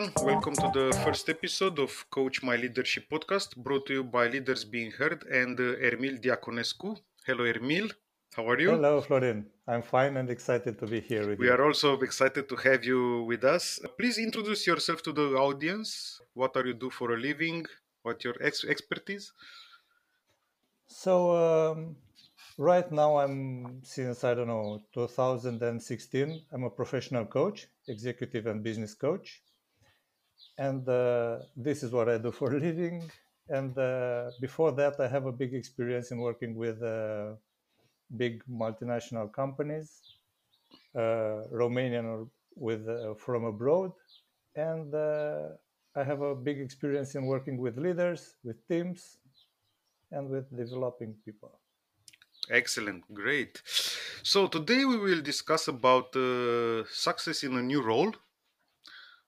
everyone. Welcome to the first episode of Coach My Leadership podcast brought to you by Leaders Being Heard and uh, Ermil Diaconescu. Hello, Ermil. How are you? Hello, Florin. I'm fine and excited to be here with We you. We are also excited to have you with us. Please introduce yourself to the audience. What are you do for a living? What your ex- expertise? So, um, right now, I'm since I don't know 2016. I'm a professional coach, executive and business coach, and uh, this is what I do for a living. And uh, before that, I have a big experience in working with uh, big multinational companies, uh, Romanian or with uh, from abroad, and uh, I have a big experience in working with leaders, with teams, and with developing people. Excellent, great. So today we will discuss about success in a new role,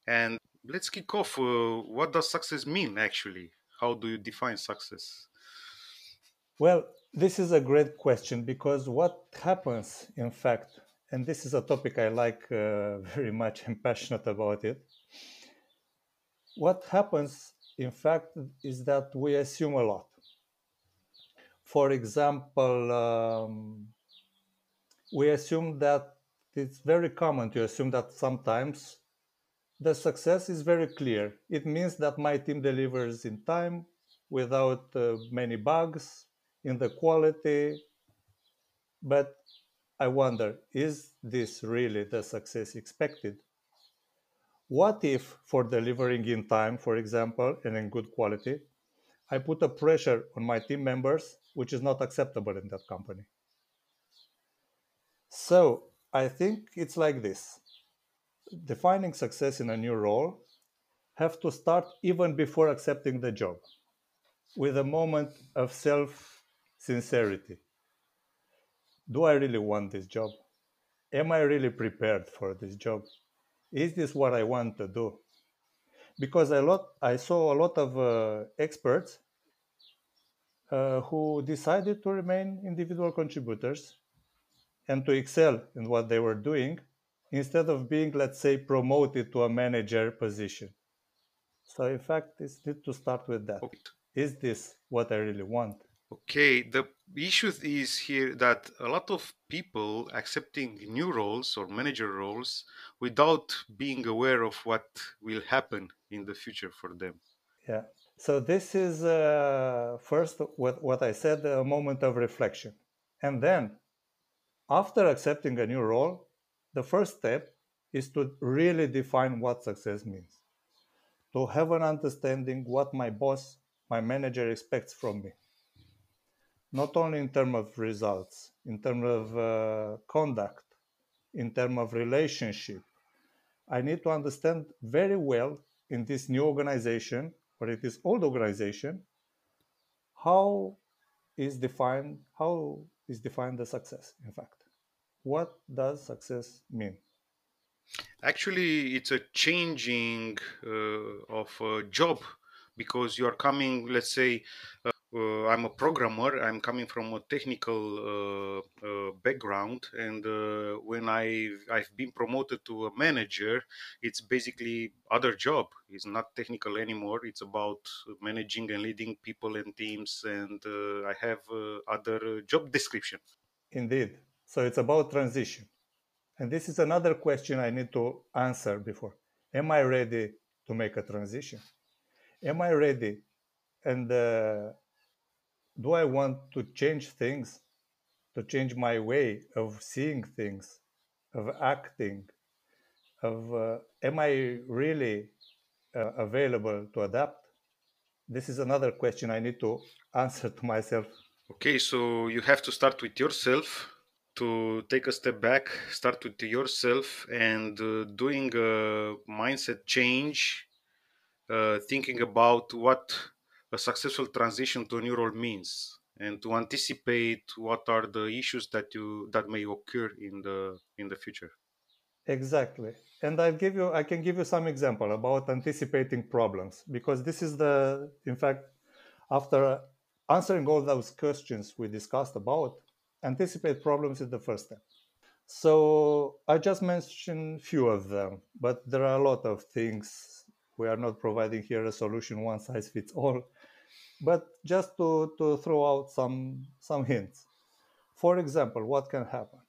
and let's kick off. Uh, what does success mean actually? How do you define success? Well, this is a great question because what happens, in fact, and this is a topic I like uh, very much and passionate about it. What happens, in fact, is that we assume a lot. For example, um, we assume that it's very common to assume that sometimes the success is very clear. It means that my team delivers in time without uh, many bugs in the quality. But I wonder is this really the success expected? What if, for delivering in time, for example, and in good quality, I put a pressure on my team members which is not acceptable in that company? So I think it's like this defining success in a new role have to start even before accepting the job with a moment of self sincerity. Do I really want this job? Am I really prepared for this job? Is this what I want to do? Because a lot, I saw a lot of uh, experts uh, who decided to remain individual contributors and to excel in what they were doing instead of being, let's say, promoted to a manager position. So, in fact, it's need to start with that. Okay. Is this what I really want? Okay, the issue is here that a lot of people accepting new roles or manager roles without being aware of what will happen in the future for them. Yeah. So this is uh, first what, what I said, a moment of reflection. And then, after accepting a new role, the first step is to really define what success means. To have an understanding what my boss, my manager expects from me. Not only in terms of results, in terms of uh, conduct, in terms of relationship. I need to understand very well in this new organization or in this old organization how is defined how is defined the success in fact what does success mean Actually, it's a changing uh, of a job because you are coming, let's say, uh, uh, I'm a programmer, I'm coming from a technical uh, uh, background, and uh, when I I've been promoted to a manager, it's basically other job. It's not technical anymore. It's about managing and leading people and teams, and uh, I have uh, other job description. indeed so it's about transition. And this is another question i need to answer before. Am i ready to make a transition? Am i ready? And uh, do i want to change things to change my way of seeing things of acting of uh, am i really uh, available to adapt? This is another question i need to answer to myself. Okay, so you have to start with yourself to take a step back, start with yourself and uh, doing a mindset change, uh, thinking about what a successful transition to a new role means and to anticipate what are the issues that you that may occur in the in the future. Exactly. And I'll give you I can give you some example about anticipating problems because this is the in fact after answering all those questions we discussed about anticipate problems is the first step. So I just mentioned few of them, but there are a lot of things We are not providing here a solution one size fits all, but just to, to throw out some, some hints. For example, what can happen?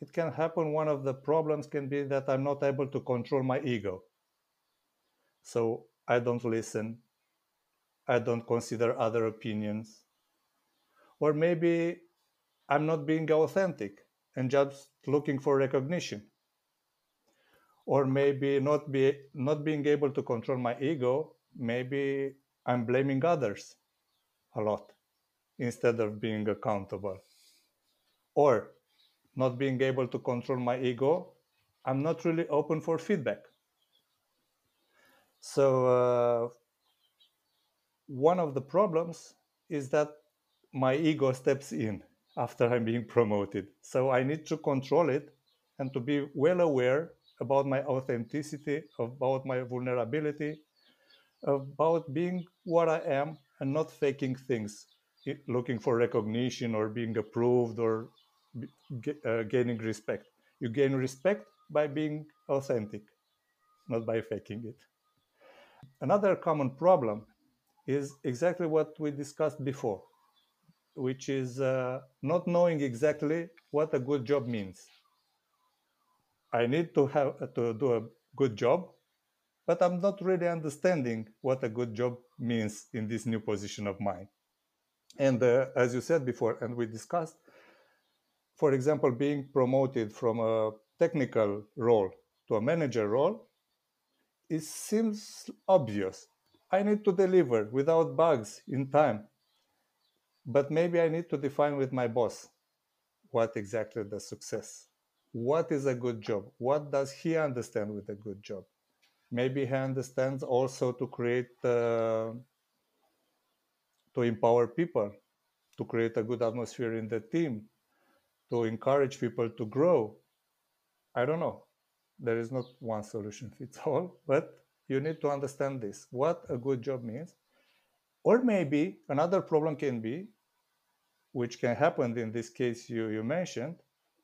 It can happen, one of the problems can be that I'm not able to control my ego. So I don't listen, I don't consider other opinions. Or maybe I'm not being authentic and just looking for recognition. Or maybe not be not being able to control my ego, maybe I'm blaming others a lot instead of being accountable. Or not being able to control my ego, I'm not really open for feedback. So uh, one of the problems is that my ego steps in after I'm being promoted. So I need to control it and to be well aware about my authenticity, about my vulnerability, about being what I am and not faking things, looking for recognition or being approved or uh, gaining respect. You gain respect by being authentic, not by faking it. Another common problem is exactly what we discussed before, which is uh, not knowing exactly what a good job means. I need to have to do a good job, but I'm not really understanding what a good job means in this new position of mine. And uh, as you said before, and we discussed, for example, being promoted from a technical role to a manager role, it seems obvious. I need to deliver without bugs in time. But maybe I need to define with my boss what exactly the success. What is a good job? What does he understand with a good job? Maybe he understands also to create, uh, to empower people, to create a good atmosphere in the team, to encourage people to grow. I don't know. There is not one solution fits all, but you need to understand this what a good job means. Or maybe another problem can be, which can happen in this case you, you mentioned,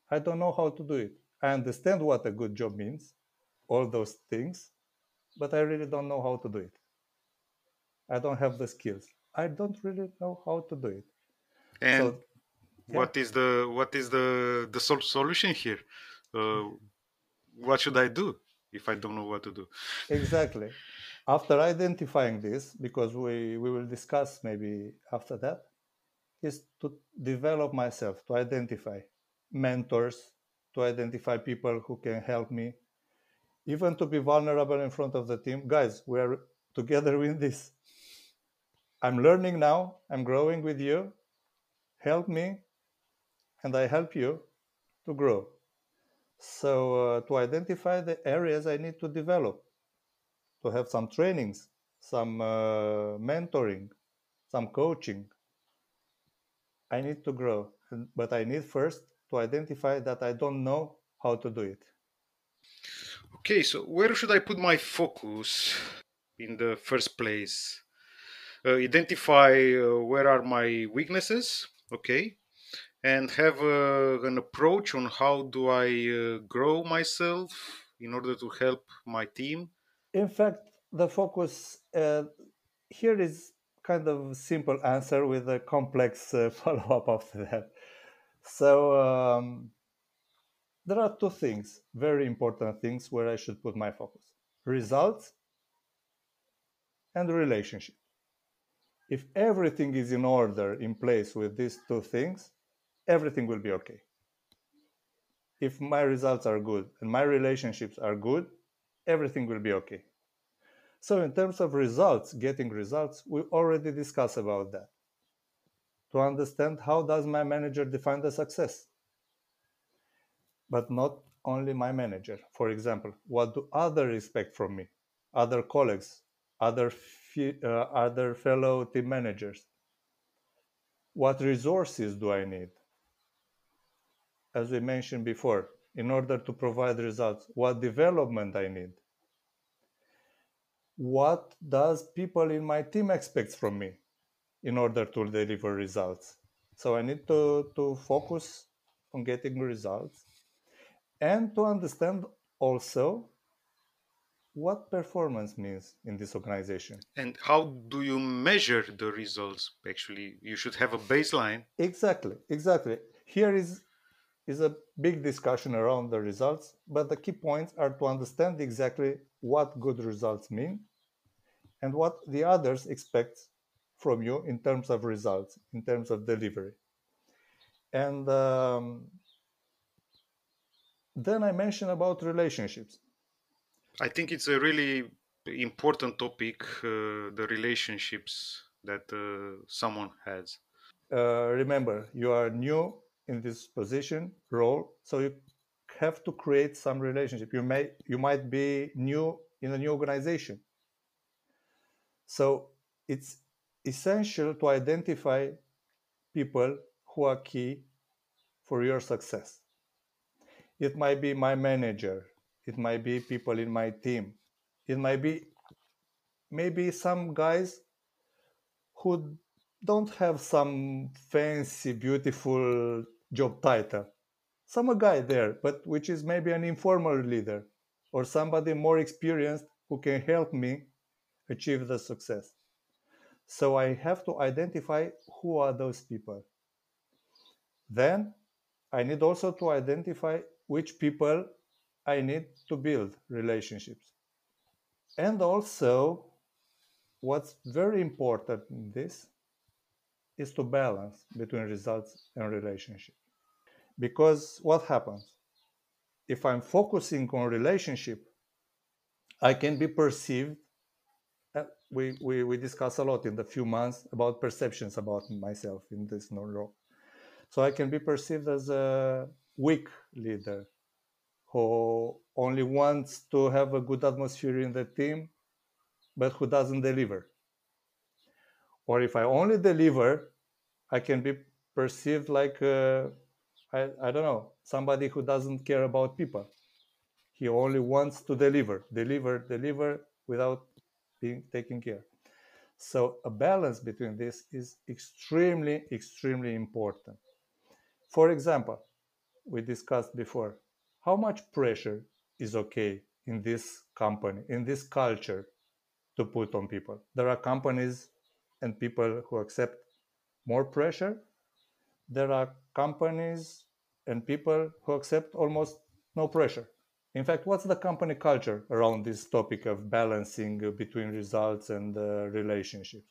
I don't know how to do it. I understand what a good job means, all those things, but I really don't know how to do it. I don't have the skills. I don't really know how to do it. And so, yeah. what is the what is the the sol- solution here? Uh, what should I do if I don't know what to do? Exactly. After identifying this, because we, we will discuss maybe after that, is to develop myself, to identify mentors, to identify people who can help me, even to be vulnerable in front of the team. Guys, we are together in this. I'm learning now, I'm growing with you. Help me, and I help you to grow. So uh, to identify the areas I need to develop, to have some trainings, some uh, mentoring, some coaching, I need to grow. But I need first to identify that I don't know how to do it. Okay, so where should I put my focus in the first place? Uh, identify uh, where are my weaknesses, okay, and have uh, an approach on how do I uh, grow myself in order to help my team? In fact, the focus uh, here is kind of simple answer with a complex uh, follow up after that. So um, there are two things, very important things where I should put my focus: results and relationship. If everything is in order, in place with these two things, everything will be okay. If my results are good and my relationships are good, everything will be okay. So in terms of results, getting results, we already discussed about that. To understand how does my manager define the success? But not only my manager. For example, what do others expect from me? Other colleagues, other, uh, other fellow team managers? What resources do I need? as we mentioned before, in order to provide results, what development I need. What does people in my team expect from me in order to deliver results? So I need to, to focus on getting results and to understand also what performance means in this organization. And how do you measure the results? Actually, you should have a baseline. Exactly, exactly. Here is is a big discussion around the results, but the key points are to understand exactly what good results mean and what the others expect from you in terms of results, in terms of delivery. And um, then I mentioned about relationships. I think it's a really important topic, uh, the relationships that uh, someone has. Uh, remember, you are new in this position role, so you have to create some relationship. You may you might be new in a new organization, so it's essential to identify people who are key for your success. It might be my manager, it might be people in my team, it might be maybe some guys who don't have some fancy, beautiful job title. Some guy there, but which is maybe an informal leader or somebody more experienced who can help me achieve the success. So I have to identify who are those people. Then I need also to identify which people I need to build relationships. And also, what's very important in this is to balance between results and relationship. Because what happens? If I'm focusing on relationship, I can be perceived. Uh, we, we, we discuss a lot in the few months about perceptions about myself in this role. So I can be perceived as a weak leader who only wants to have a good atmosphere in the team, but who doesn't deliver. Or if I only deliver, I can be perceived like, uh, I, I don't know, somebody who doesn't care about people. He only wants to deliver, deliver, deliver without being taken care. So a balance between this is extremely, extremely important. For example, we discussed before, how much pressure is okay in this company, in this culture to put on people? There are companies and people who accept more pressure. There are companies and people who accept almost no pressure. In fact, what's the company culture around this topic of balancing between results and uh, relationships?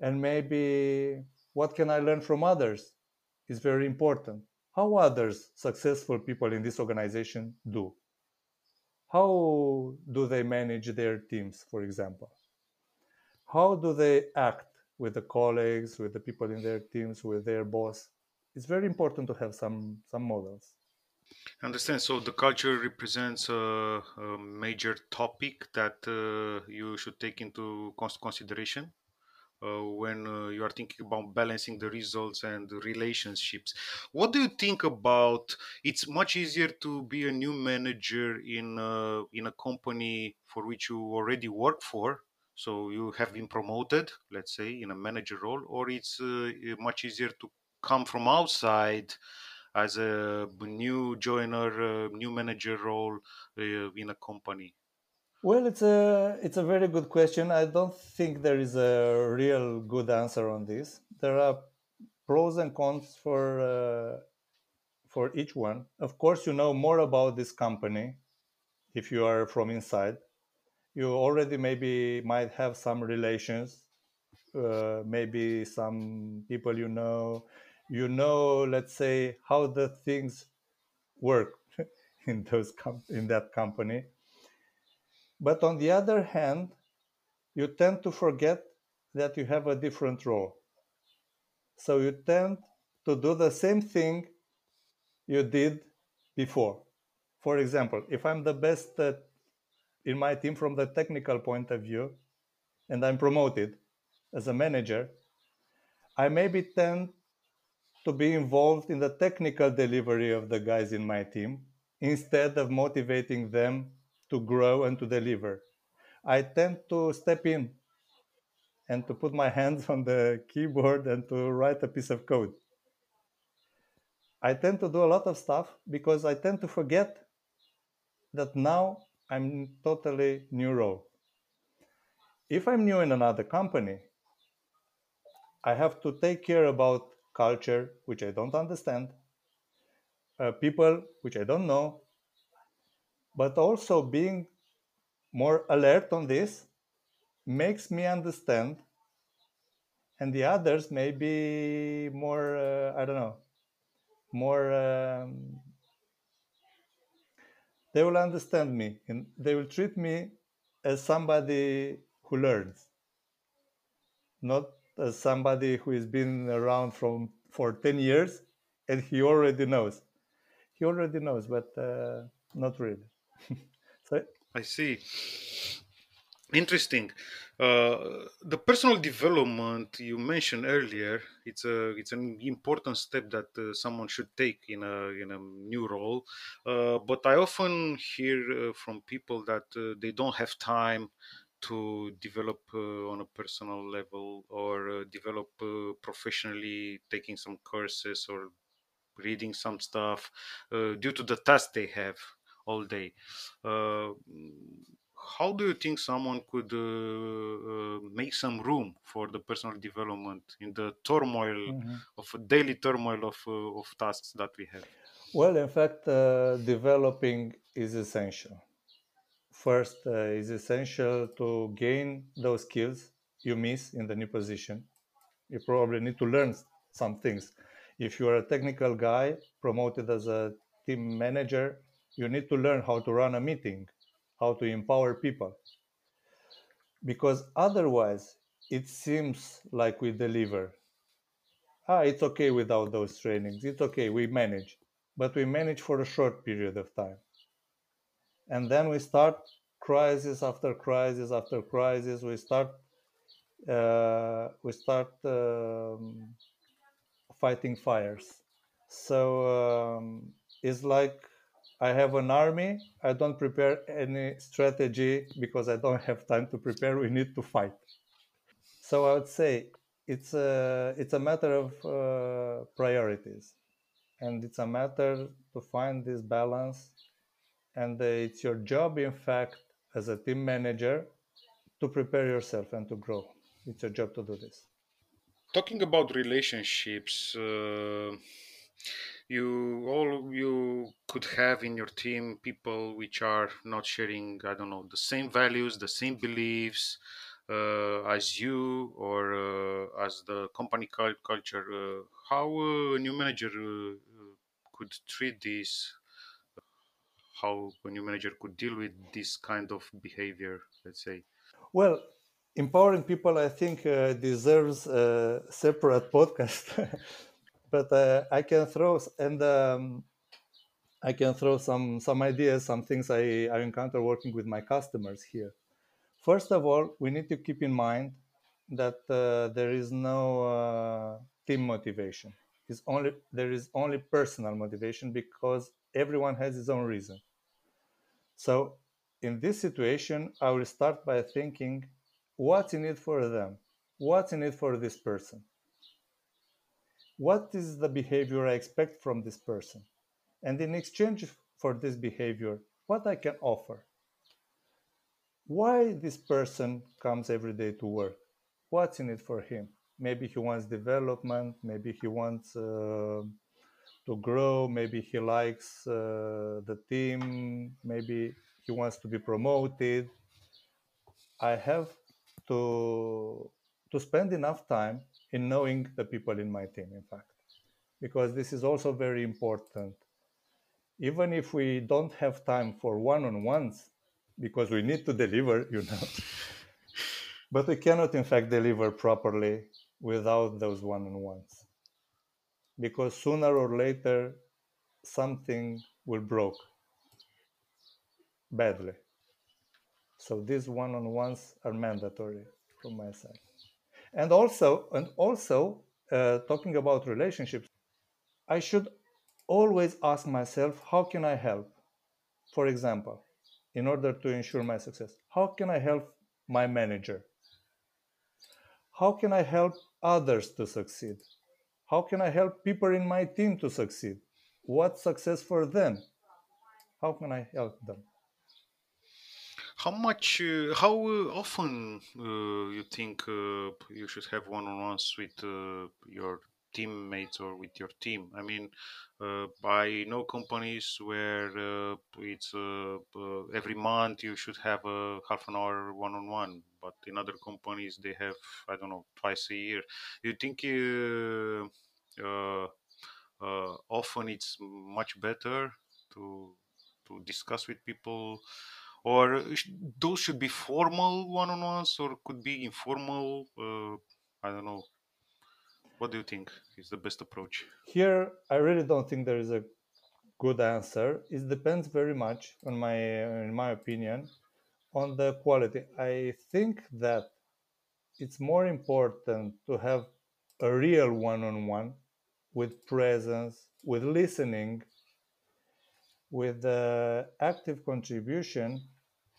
And maybe what can I learn from others is very important. How others, successful people in this organization, do? How do they manage their teams, for example? How do they act with the colleagues, with the people in their teams, with their boss? It's very important to have some some models. I understand. So the culture represents a, a major topic that uh, you should take into consideration uh, when uh, you are thinking about balancing the results and the relationships. What do you think about? It's much easier to be a new manager in a, in a company for which you already work for. So you have been promoted, let's say, in a manager role, or it's uh, much easier to come from outside as a new joiner, new manager role uh, in a company. Well, it's a it's a very good question. I don't think there is a real good answer on this. There are pros and cons for uh, for each one. Of course, you know more about this company if you are from inside. You already maybe might have some relations, uh, maybe some people you know. You know, let's say how the things work in those com- in that company but on the other hand, you tend to forget that you have a different role. So you tend to do the same thing you did before. For example, if I'm the best in my team from the technical point of view and I'm promoted as a manager, I maybe tend to be involved in the technical delivery of the guys in my team instead of motivating them to grow and to deliver. I tend to step in and to put my hands on the keyboard and to write a piece of code. I tend to do a lot of stuff because I tend to forget that now I'm totally new role. If I'm new in another company, I have to take care about culture, which I don't understand, uh, people, which I don't know, but also being more alert on this makes me understand and the others may be more uh, i don't know more um, they will understand me and they will treat me as somebody who learns not as somebody who has been around from for 10 years and he already knows he already knows but uh, not really so I see. Interesting. Uh, the personal development you mentioned earlier, it's a it's an important step that uh, someone should take in a in a new role. Uh, but I often hear uh, from people that uh, they don't have time to develop on a personal level or develop professionally, taking some courses or reading some stuff due to the tasks they have all day. How do you think someone could uh, uh, make some room for the personal development in the turmoil Mhm. of a daily turmoil of, uh, of tasks that we have? well in fact uh, developing is essential first uh, is essential to gain those skills you miss in the new position you probably need to learn some things if you are a technical guy promoted as a team manager you need to learn how to run a meeting how to empower people. Because otherwise it seems like we deliver. Ah it's okay without those trainings. It's okay we manage. But we manage for a short period of time. And then we start crisis after crisis after crisis. We start uh, we start um, fighting fires. So um, it's like i have an army. I don't prepare any strategy because i don't have time to prepare. We need to fight. So i would say it's a it's a matter of uh, priorities. And it's a matter to find this balance. And uh, it's your job in fact as a team manager to prepare yourself and to grow. It's your job to do this. Talking about relationships, uh, you all you could have in your team people which are not sharing, I don't know, the same values, the same beliefs uh, as you or uh, as the company cul- culture. Uh, how a new manager uh, could treat this? How a new manager could deal with this kind of behavior? Let's say. well empowering people i think uh, deserves a separate podcast but uh, i can throw and um, i can throw some some ideas some things i i encounter working with my customers here. First of all we need to keep in mind that uh, there is no uh, team motivation. Is only there is only personal motivation because everyone has his own reason. So in this situation i will start by thinking what's in it for them? What's in it for this person what is the behavior i expect from this person? And in exchange for this behavior what i can offer? Why this person comes every day to work? What's in it for him? Maybe he wants development maybe he wants uh, to grow maybe he likes uh, the team maybe he wants to be promoted. I have to to spend enough time in knowing the people in my team in fact. Because this is also very important. Even if we don't have time for one-on-ones because we need to deliver you know. But we cannot in fact deliver properly without those one-on-ones. Because sooner or later something will broke badly. So these one-on-ones are mandatory from my side and also and also uh, talking about relationships i should always ask myself how can i help? For example in order to ensure my success how can i help my manager? How can i help others to succeed? How can i help people in my team to succeed? What's success for them? How can i help them how much, uh, how uh, often uh, you think uh, you should have one-on-ones with uh, your teammates or with your team? I mean, uh, I know companies where it's every month you should have a half an hour one-on-one, but in other companies they have, I don't know, twice a year. You think often it's much better to to discuss with people or those should be formal one-on-ones or could be informal uh, i don't know what do you think is the best approach Here, I really don't think there is a good answer. It depends very much, on my, in my opinion, on the quality. I think that it's more important to have a real one-on-one with presence, with listening, with uh, active contribution,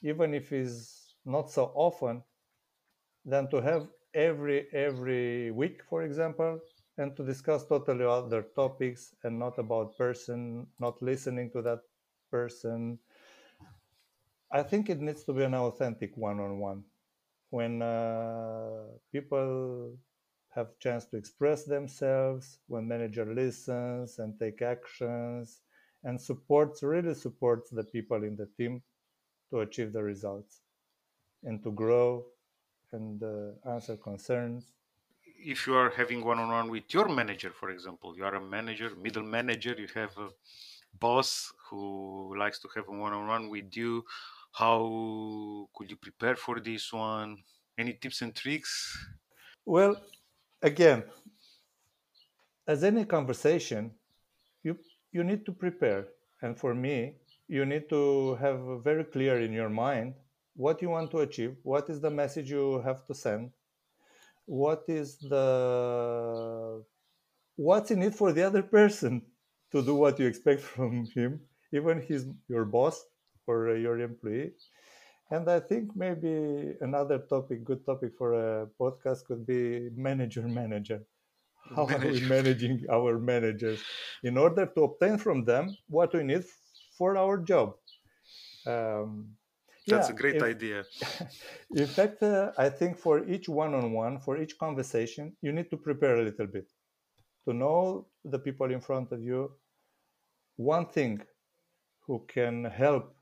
even if it's not so often, than to have every every week, for example, and to discuss totally other topics and not about person, not listening to that person. I think it needs to be an authentic one-on-one when uh, people have chance to express themselves, when manager listens and take actions and supports really supports the people in the team to achieve the results and to grow and uh, answer concerns. if you are having one-on-one with your manager for example you are a manager middle manager you have a boss who likes to have a one-on-one with you how could you prepare for this one? Any tips and tricks? Well, again, as any conversation, you you need to prepare, and for me, you need to have very clear in your mind what you want to achieve, what is the message you have to send, what is the what's in it for the other person to do what you expect from him, even he's your boss or uh, your employee. And I think maybe another topic, good topic for a podcast could be manager manager. How are we managing our managers in order to obtain from them what we need for our job? Um, that's yeah, a great if idea in fact, uh, I think for each one-on-one, for each conversation, you need to prepare a little bit to know the people in front of you. One thing who can help,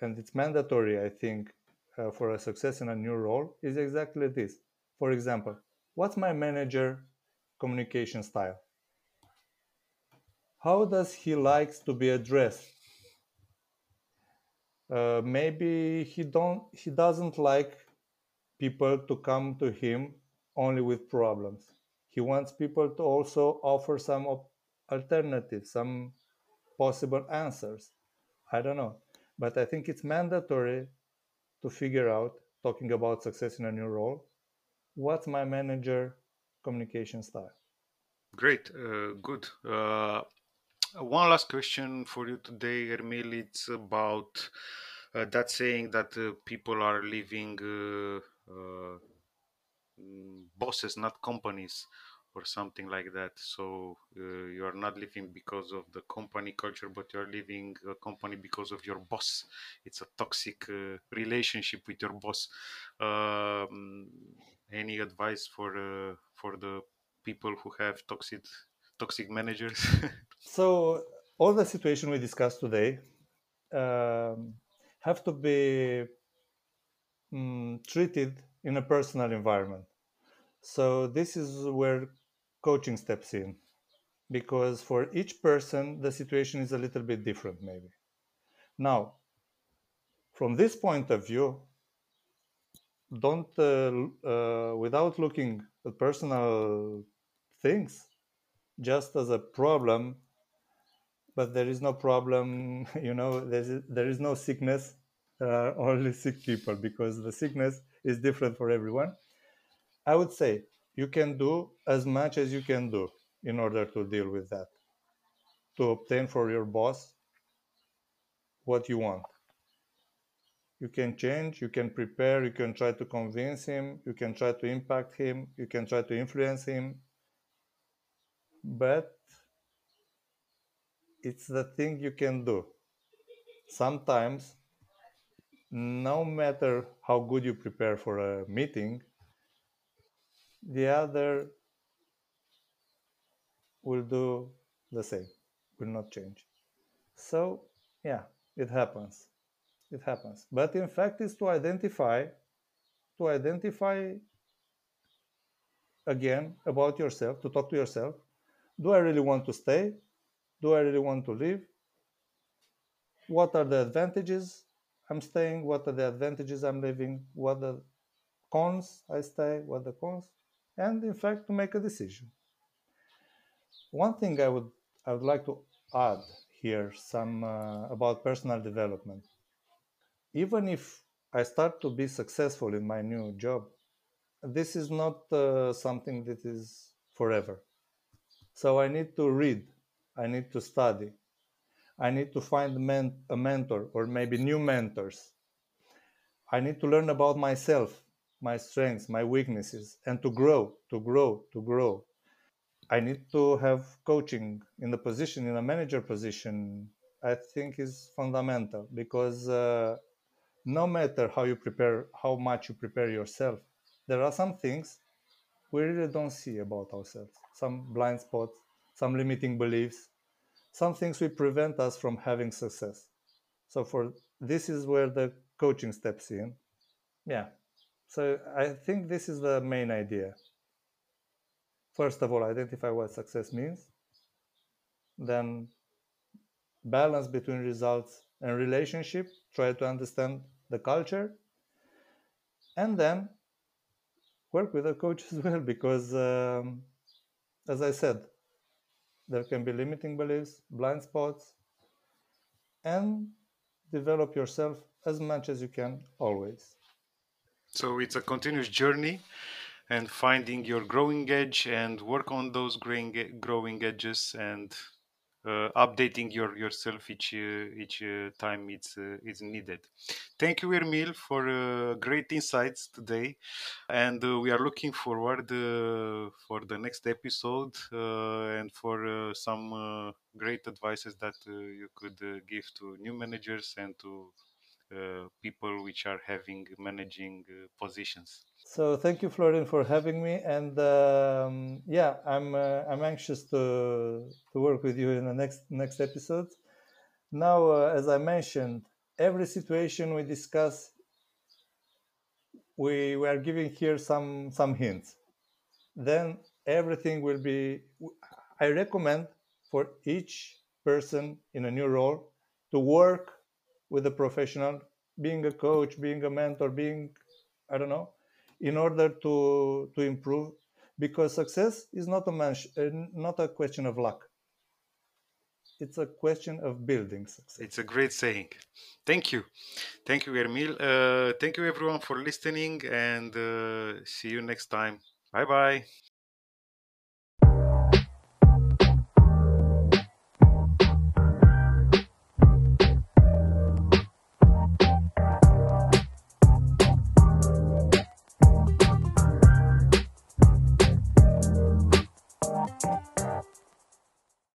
and it's mandatory, I think, uh, for a success in a new role, is exactly this. For example, what's my manager communication style? How does he likes to be addressed? Uh, maybe he don't he doesn't like people to come to him only with problems. He wants people to also offer some op- alternatives, some possible answers. I don't know. But I think it's mandatory to figure out, talking about success in a new role, what's my manager communication style? great uh, good uh, one last question for you today ermil it's about uh, that saying that uh, people are leaving uh, uh, mm, bosses, not companies, or something like that. So uh, you are not living because of the company culture, but you are leaving a company because of your boss. It's a toxic uh, relationship with your boss. Um, any advice for uh, for the people who have toxic toxic managers? So all the situation we discussed today um, have to be mm, treated in a personal environment. So this is where coaching steps in because for each person the situation is a little bit different maybe. Now, from this point of view, don't uh, uh, without looking at personal things just as a problem but there is no problem you know there's, there is no sickness. There are only sick people because the sickness is different for everyone. I would say you can do as much as you can do in order to deal with that to obtain for your boss what you want. You can change you can prepare you can try to convince him you can try to impact him you can try to influence him but it's the thing you can do sometimes no matter how good you prepare for a meeting, the other will do the same, will not change. So, yeah, it happens. It happens. But in fact, it's to identify, to identify again about yourself, to talk to yourself. Do I really want to stay? Do I really want to leave? What are the advantages I'm staying? What are the advantages I'm leaving? What are the cons I stay? What are the cons? And in fact, to make a decision. One thing I would I would like to add here some uh, about personal development. Even if I start to be successful in my new job, this is not uh, something that is forever. So I need to read, I need to study, I need to find men- a mentor or maybe new mentors. I need to learn about myself, my strengths, my weaknesses, and to grow, to grow, to grow. I need to have coaching in the position, in a manager position. I think is fundamental because uh, no matter how you prepare, how much you prepare yourself, there are some things we really don't see about ourselves. Some blind spots, some limiting beliefs, some things will prevent us from having success. So for this is where the coaching steps in. Yeah. So I think this is the main idea. First of all, identify what success means. Then balance between results and relationship. Try to understand the culture. And then work with a coach as well because, um, as I said, there can be limiting beliefs, blind spots, and develop yourself as much as you can always. So it's a continuous journey and finding your growing edge and work on those growing growing edges and updating your yourself each uh, each uh, time it's uh, it's needed. Thank you, Ermil, for uh, great insights today, and uh, we are looking forward for the next episode and for some great advices that you could give to new managers and to people which are having managing positions. So thank you, Florian, for having me. And um, yeah, I'm uh, I'm anxious to to work with you in the next next episode. Now, uh, as I mentioned, every situation we discuss, we we are giving here some some hints. Then everything will be. I recommend for each person in a new role to work with a professional, being a coach, being a mentor, being I don't know in order to to improve because success is not a man- uh, not a question of luck. It's a question of building success. It's a great saying. Thank you. Thank you Ermil. Uh, thank you everyone for listening and uh, see you next time. Bye bye